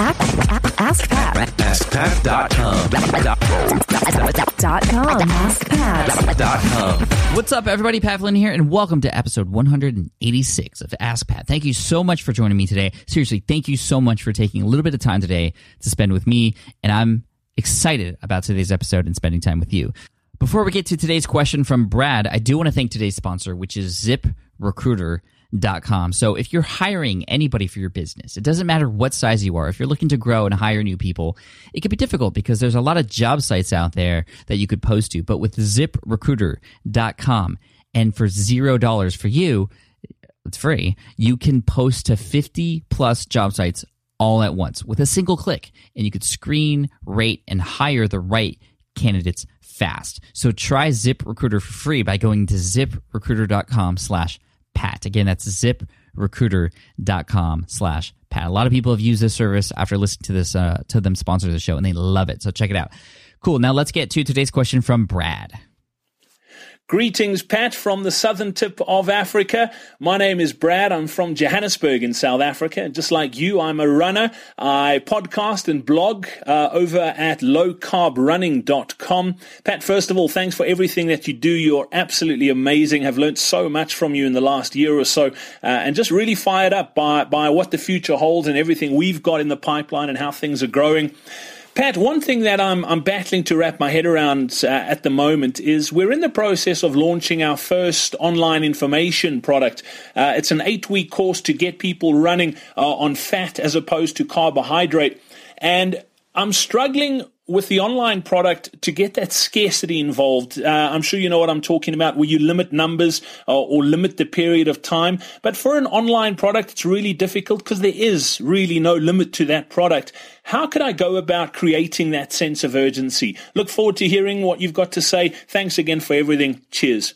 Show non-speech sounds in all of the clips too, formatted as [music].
Ask Pat. AskPat.com. Dot com. AskPat. What's up, everybody? Pat Flynn here, and welcome to episode 186 of Ask Pat. Thank you so much for joining me today. Seriously, thank you so much for taking a little bit of time today to spend with me, and I'm excited about today's episode and spending time with you. Before we get to today's question from Brad, I do want to thank today's sponsor, which is ZipRecruiter.com. So if you're hiring anybody for your business, it doesn't matter what size you are. If you're looking to grow and hire new people, it can be difficult because there's a lot of job sites out there that you could post to. But with ZipRecruiter.com and for zero dollars for you, it's free. You can post to 50 plus job sites all at once with a single click, and you could screen, rate, and hire the right candidates fast. So try ZipRecruiter for free by going to ziprecruiter.com slash pat. Again, that's ziprecruiter.com slash pat. A lot of people have used this service after listening to this, uh, to them sponsor the show, and they love it. So check it out. Cool. Now let's get to today's question from Brad. Greetings, Pat, from the southern tip of Africa. My name is Brad. I'm from Johannesburg in South Africa. Just like you, I'm a runner. I podcast and blog uh, over at lowcarbrunning.com. Pat, first of all, thanks for everything that you do. You're absolutely amazing. Have learned so much from you in the last year or so, uh, and just really fired up by, by what the future holds and everything we've got in the pipeline and how things are growing. Pat, one thing that I'm, I'm battling to wrap my head around uh, at the moment is we're in the process of launching our first online information product. Uh, it's an eight week course to get people running uh, on fat as opposed to carbohydrate. And I'm struggling with the online product to get that scarcity involved. Uh, I'm sure you know what I'm talking about, where you limit numbers uh, or limit the period of time. But for an online product, it's really difficult because there is really no limit to that product. How could I go about creating that sense of urgency? Look forward to hearing what you've got to say. Thanks again for everything. Cheers.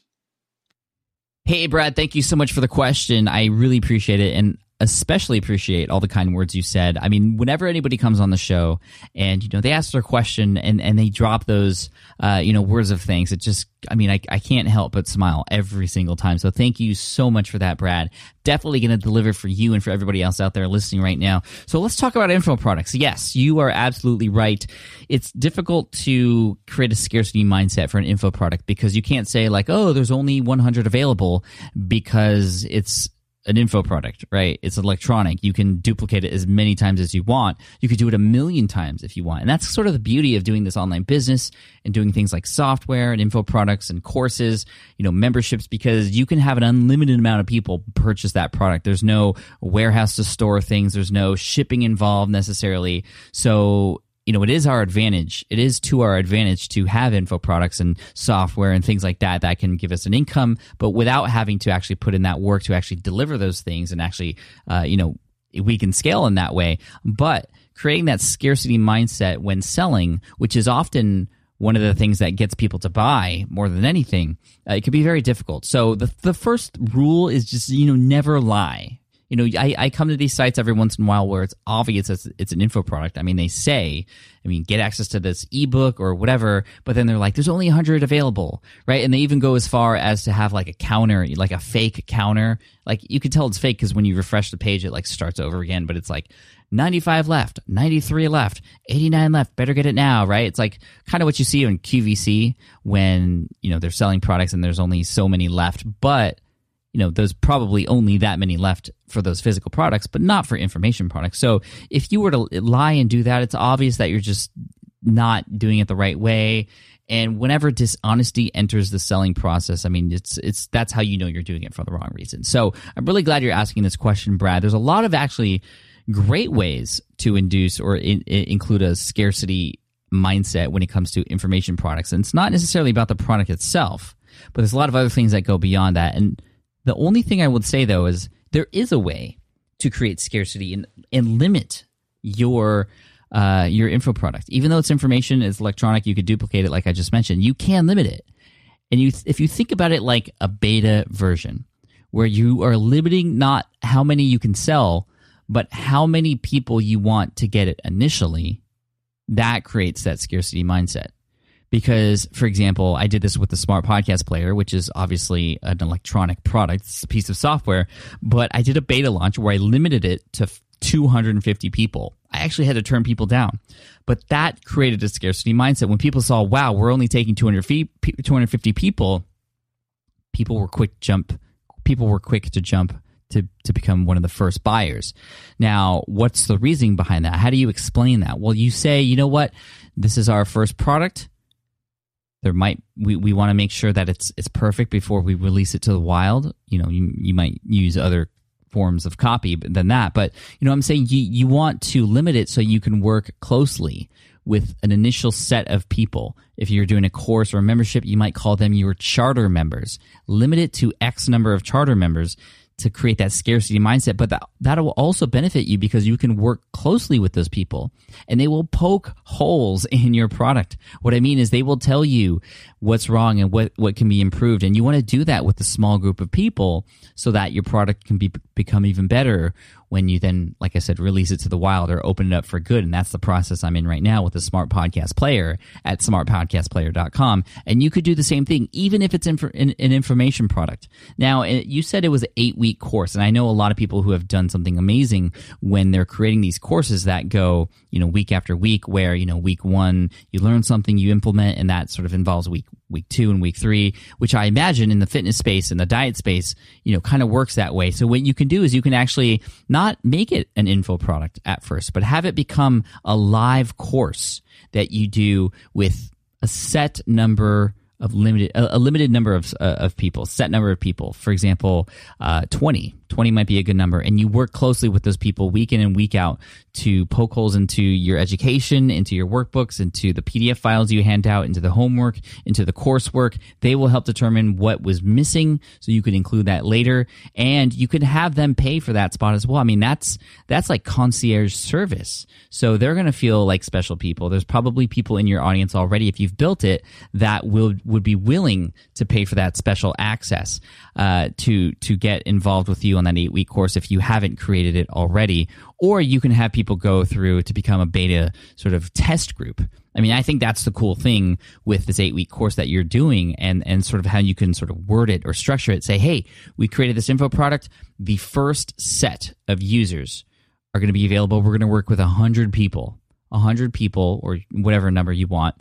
Hey, Brad, thank you so much for the question. I really appreciate it. And especially appreciate all the kind words you said. I mean, whenever anybody comes on the show and you know they ask their question and and they drop those uh, you know words of thanks, it just I mean I I can't help but smile every single time. So thank you so much for that, Brad. Definitely going to deliver for you and for everybody else out there listening right now. So let's talk about info products. Yes, you are absolutely right. It's difficult to create a scarcity mindset for an info product because you can't say like, oh, there's only 100 available because it's an info product, right? It's electronic. You can duplicate it as many times as you want. You could do it a million times if you want. And that's sort of the beauty of doing this online business and doing things like software and info products and courses, you know, memberships, because you can have an unlimited amount of people purchase that product. There's no warehouse to store things. There's no shipping involved necessarily. So you know, it is our advantage. It is to our advantage to have info products and software and things like that that can give us an income, but without having to actually put in that work to actually deliver those things and actually, uh, you know, we can scale in that way. But creating that scarcity mindset when selling, which is often one of the things that gets people to buy more than anything, uh, it can be very difficult. So the the first rule is just you know never lie you know, I, I come to these sites every once in a while where it's obvious it's, it's an info product. I mean, they say, I mean, get access to this ebook or whatever, but then they're like, there's only 100 available, right? And they even go as far as to have like a counter, like a fake counter. Like you can tell it's fake because when you refresh the page, it like starts over again, but it's like 95 left, 93 left, 89 left, better get it now, right? It's like kind of what you see on QVC when, you know, they're selling products and there's only so many left, but you know, there's probably only that many left for those physical products, but not for information products. So if you were to lie and do that, it's obvious that you're just not doing it the right way. And whenever dishonesty enters the selling process, I mean, it's it's that's how you know you're doing it for the wrong reason. So I'm really glad you're asking this question, Brad. There's a lot of actually great ways to induce or in, in, include a scarcity mindset when it comes to information products, and it's not necessarily about the product itself, but there's a lot of other things that go beyond that. And the only thing I would say though is there is a way to create scarcity and, and limit your uh, your info product. Even though it's information, it's electronic, you could duplicate it like I just mentioned. You can limit it. And you if you think about it like a beta version where you are limiting not how many you can sell, but how many people you want to get it initially, that creates that scarcity mindset because for example i did this with the smart podcast player which is obviously an electronic product a piece of software but i did a beta launch where i limited it to 250 people i actually had to turn people down. But that created a scarcity mindset. When people saw, wow, we're only taking 200 feet, 250 people, people were quick jump. People were quick to jump to, to become one of the first buyers. Now, what's the reasoning behind that? How do you explain that? Well, you say, you know what? This is our first product. There might we, we want to make sure that it's it's perfect before we release it to the wild. You know, you you might use other forms of copy than that. But you know, I'm saying you you want to limit it so you can work closely with an initial set of people. If you're doing a course or a membership, you might call them your charter members. Limit it to X number of charter members to create that scarcity mindset, but that, that will also benefit you because you can work closely with those people and they will poke holes [laughs] in your product. What I mean is they will tell you what's wrong and what, what can be improved. And you want to do that with a small group of people so that your product can be, become even better when you then, like I said, release it to the wild or open it up for good. And that's the process I'm in right now with the Smart Podcast Player at smartpodcastplayer.com. And you could do the same thing, even if it's inf- an, an information product. Now, eh, you said it was an eight week course. And I know a lot of people who have done something amazing when they're creating these courses that go, you know, week after week, where, you know, week one, you learn something, you implement, and that sort of involves week week two and week three, which I imagine in the fitness space and the diet space, you know, kind of works that way. So what you can do is you can actually not make it an info product at first, but have it become a live course that you do with a set number of limited a, limited number of uh, of people, set number of people. For example, uh, twenty 20 might be a good number. And you work closely with those people week in and week out to poke holes into your education into your workbooks into the pdf files you hand out into the homework into the coursework. They will help determine what was missing so you could include that later. And you can have them pay for that spot as well. I mean that's that's like concierge service. So they're going to feel like special people. There's probably people in your audience already if you've built it that will would be willing to pay for that special access uh, to to get involved with you on that eight week course if you haven't created it already, or you can have people go through to become a beta sort of test group. I mean, I think that's the cool thing with this eight week course that you're doing and, and sort of how you can sort of word it or structure it. Say, hey, we created this info product. The first set of users are going to be available. We're going to work with 100 people, 100 people or whatever number you want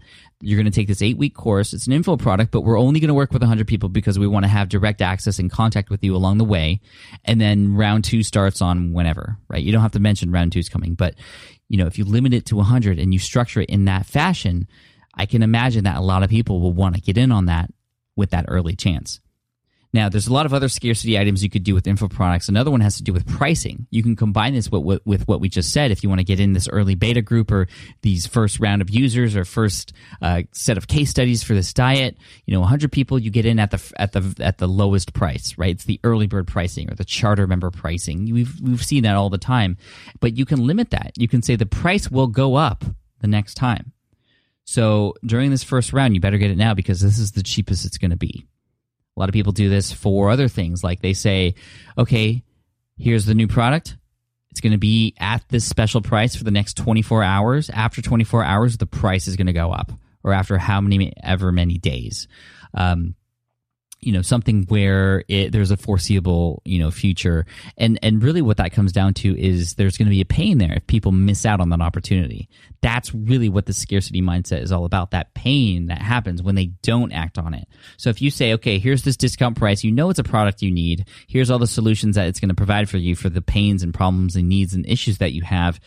you're going to take this eight week course. It's an info product, but we're only going to work with 100 people because we want to have direct access and contact with you along the way. And then round two starts on whenever, right? You don't have to mention round two is coming, but you know, if you limit it to 100 and you structure it in that fashion, I can imagine that a lot of people will want to get in on that with that early chance. Now, there's a lot of other scarcity items you could do with info products. Another one has to do with pricing. You can combine this with, with, with what we just said. If you want to get in this early beta group or these first round of users or first uh, set of case studies for this diet, you know, 100 people, you get in at the at the at the lowest price, right? It's the early bird pricing or the charter member pricing. We've we've seen that all the time, but you can limit that. You can say the price will go up the next time. So during this first round, you better get it now because this is the cheapest it's going to be. A lot of people do this for other things. Like they say, okay, here's the new product. It's going to be at this special price for the next 24 hours. After 24 hours, the price is going to go up, or after how many ever many days. Um, you know something where it, there's a foreseeable you know future. And and really what that comes down to is there's going to be a pain there if people miss out on that opportunity. That's really what the scarcity mindset is all about that pain that happens when they don't act on it. So if you say okay here's this discount price you know it's a product you need. Here's all the solutions that it's going to provide for you for the pains and problems and needs and issues that you have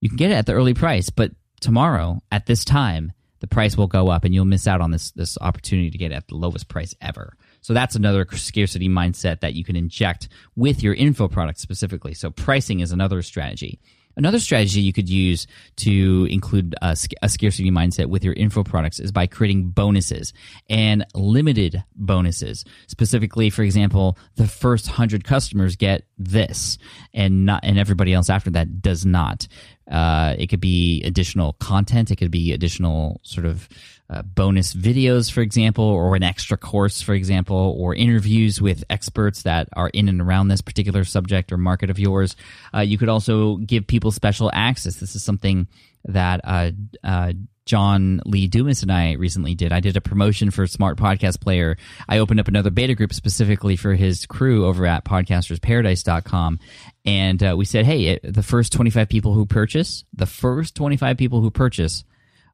you can get it at the early price. But tomorrow at this time the price will go up and you'll miss out on this this opportunity to get at the lowest price ever. So that's another scarcity mindset that you can inject with your info product specifically. So pricing is another strategy. Another strategy you could use to include a, a, scarcity mindset with your info products is by creating bonuses and limited bonuses. Specifically, for example, the first hundred customers get this, and not and everybody else after that does not. Uh, it could be additional content. It could be additional sort of uh, bonus videos, for example, or an extra course, for example, or interviews with experts that are in and around this particular subject or market of yours. Uh, you could also give people special access. This is something that uh, uh, John Lee Dumas and I recently did. I did a promotion for Smart Podcast Player. I opened up another beta group specifically for his crew over at podcastersparadise.com. And uh, we said, hey, it, the first 25 people who purchase, the first 25 people who purchase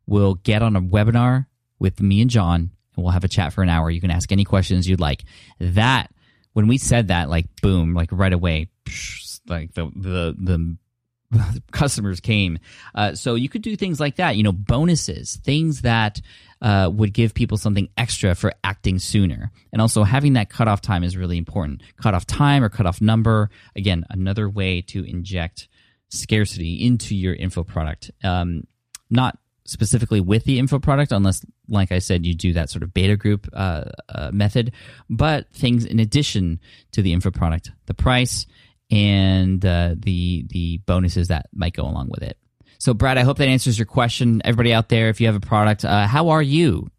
will get on a webinar with me and John, and we'll have a chat for an hour. You can ask any questions you'd like. That, when we said that, like, boom, like right away, like the, the, the, [laughs] customers came. Uh, so you could do things like that, you know, bonuses, things that uh, would give people something extra for acting sooner. And also having that cutoff time is really important. Cutoff time or cutoff number, again, another way to inject scarcity into your info product. Um, not specifically with the info product, unless, like I said, you do that sort of beta group uh, uh, method, but things in addition to the info product, the price and uh, the the bonuses that might go along with it. So, Brad, I hope that answers your question. Everybody out there, if you have a product, uh, how are you?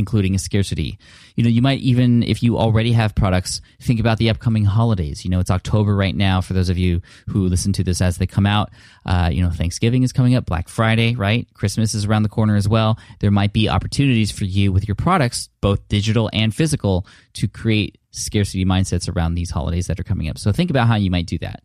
including a scarcity. You know, you might even, if you already have products, think about the upcoming holidays. You know, it's October right now for those of you who listen to this as they come out. Uh, you know, Thanksgiving is coming up, Black Friday, right? Christmas is around the corner as well. There might be opportunities for you with your products, both digital and physical, to create scarcity mindsets around these holidays that are coming up. So think about how you might do that.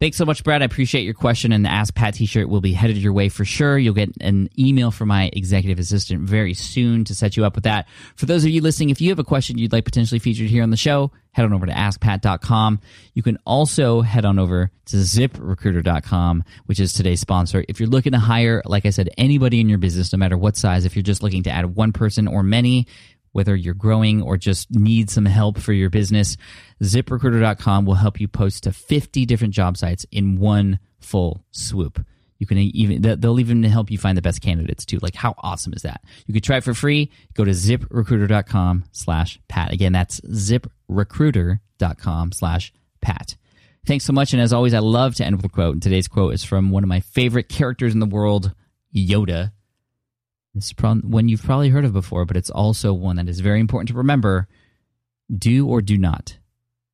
Thanks so much, Brad. I appreciate your question. And the Ask Pat t shirt will be headed your way for sure. You'll get an email from my executive assistant very soon to set you up with that. For those of you listening, if you have a question you'd like potentially featured here on the show, head on over to askpat.com. You can also head on over to ziprecruiter.com, which is today's sponsor. If you're looking to hire, like I said, anybody in your business, no matter what size, if you're just looking to add one person or many, whether you're growing or just need some help for your business, ziprecruiter.com will help you post to 50 different job sites in one full swoop. You can even they'll even help you find the best candidates too. Like how awesome is that? You could try it for free. Go to ziprecruiter.com slash Pat. Again, that's ziprecruiter.com slash Pat. Thanks so much. And as always, I love to end with a quote. And today's quote is from one of my favorite characters in the world, Yoda. This is one you've probably heard of before, but it's also one that is very important to remember. Do or do not.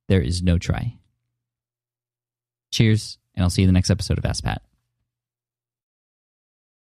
There is no try. Cheers, and I'll see you in the next episode of Ask Pat.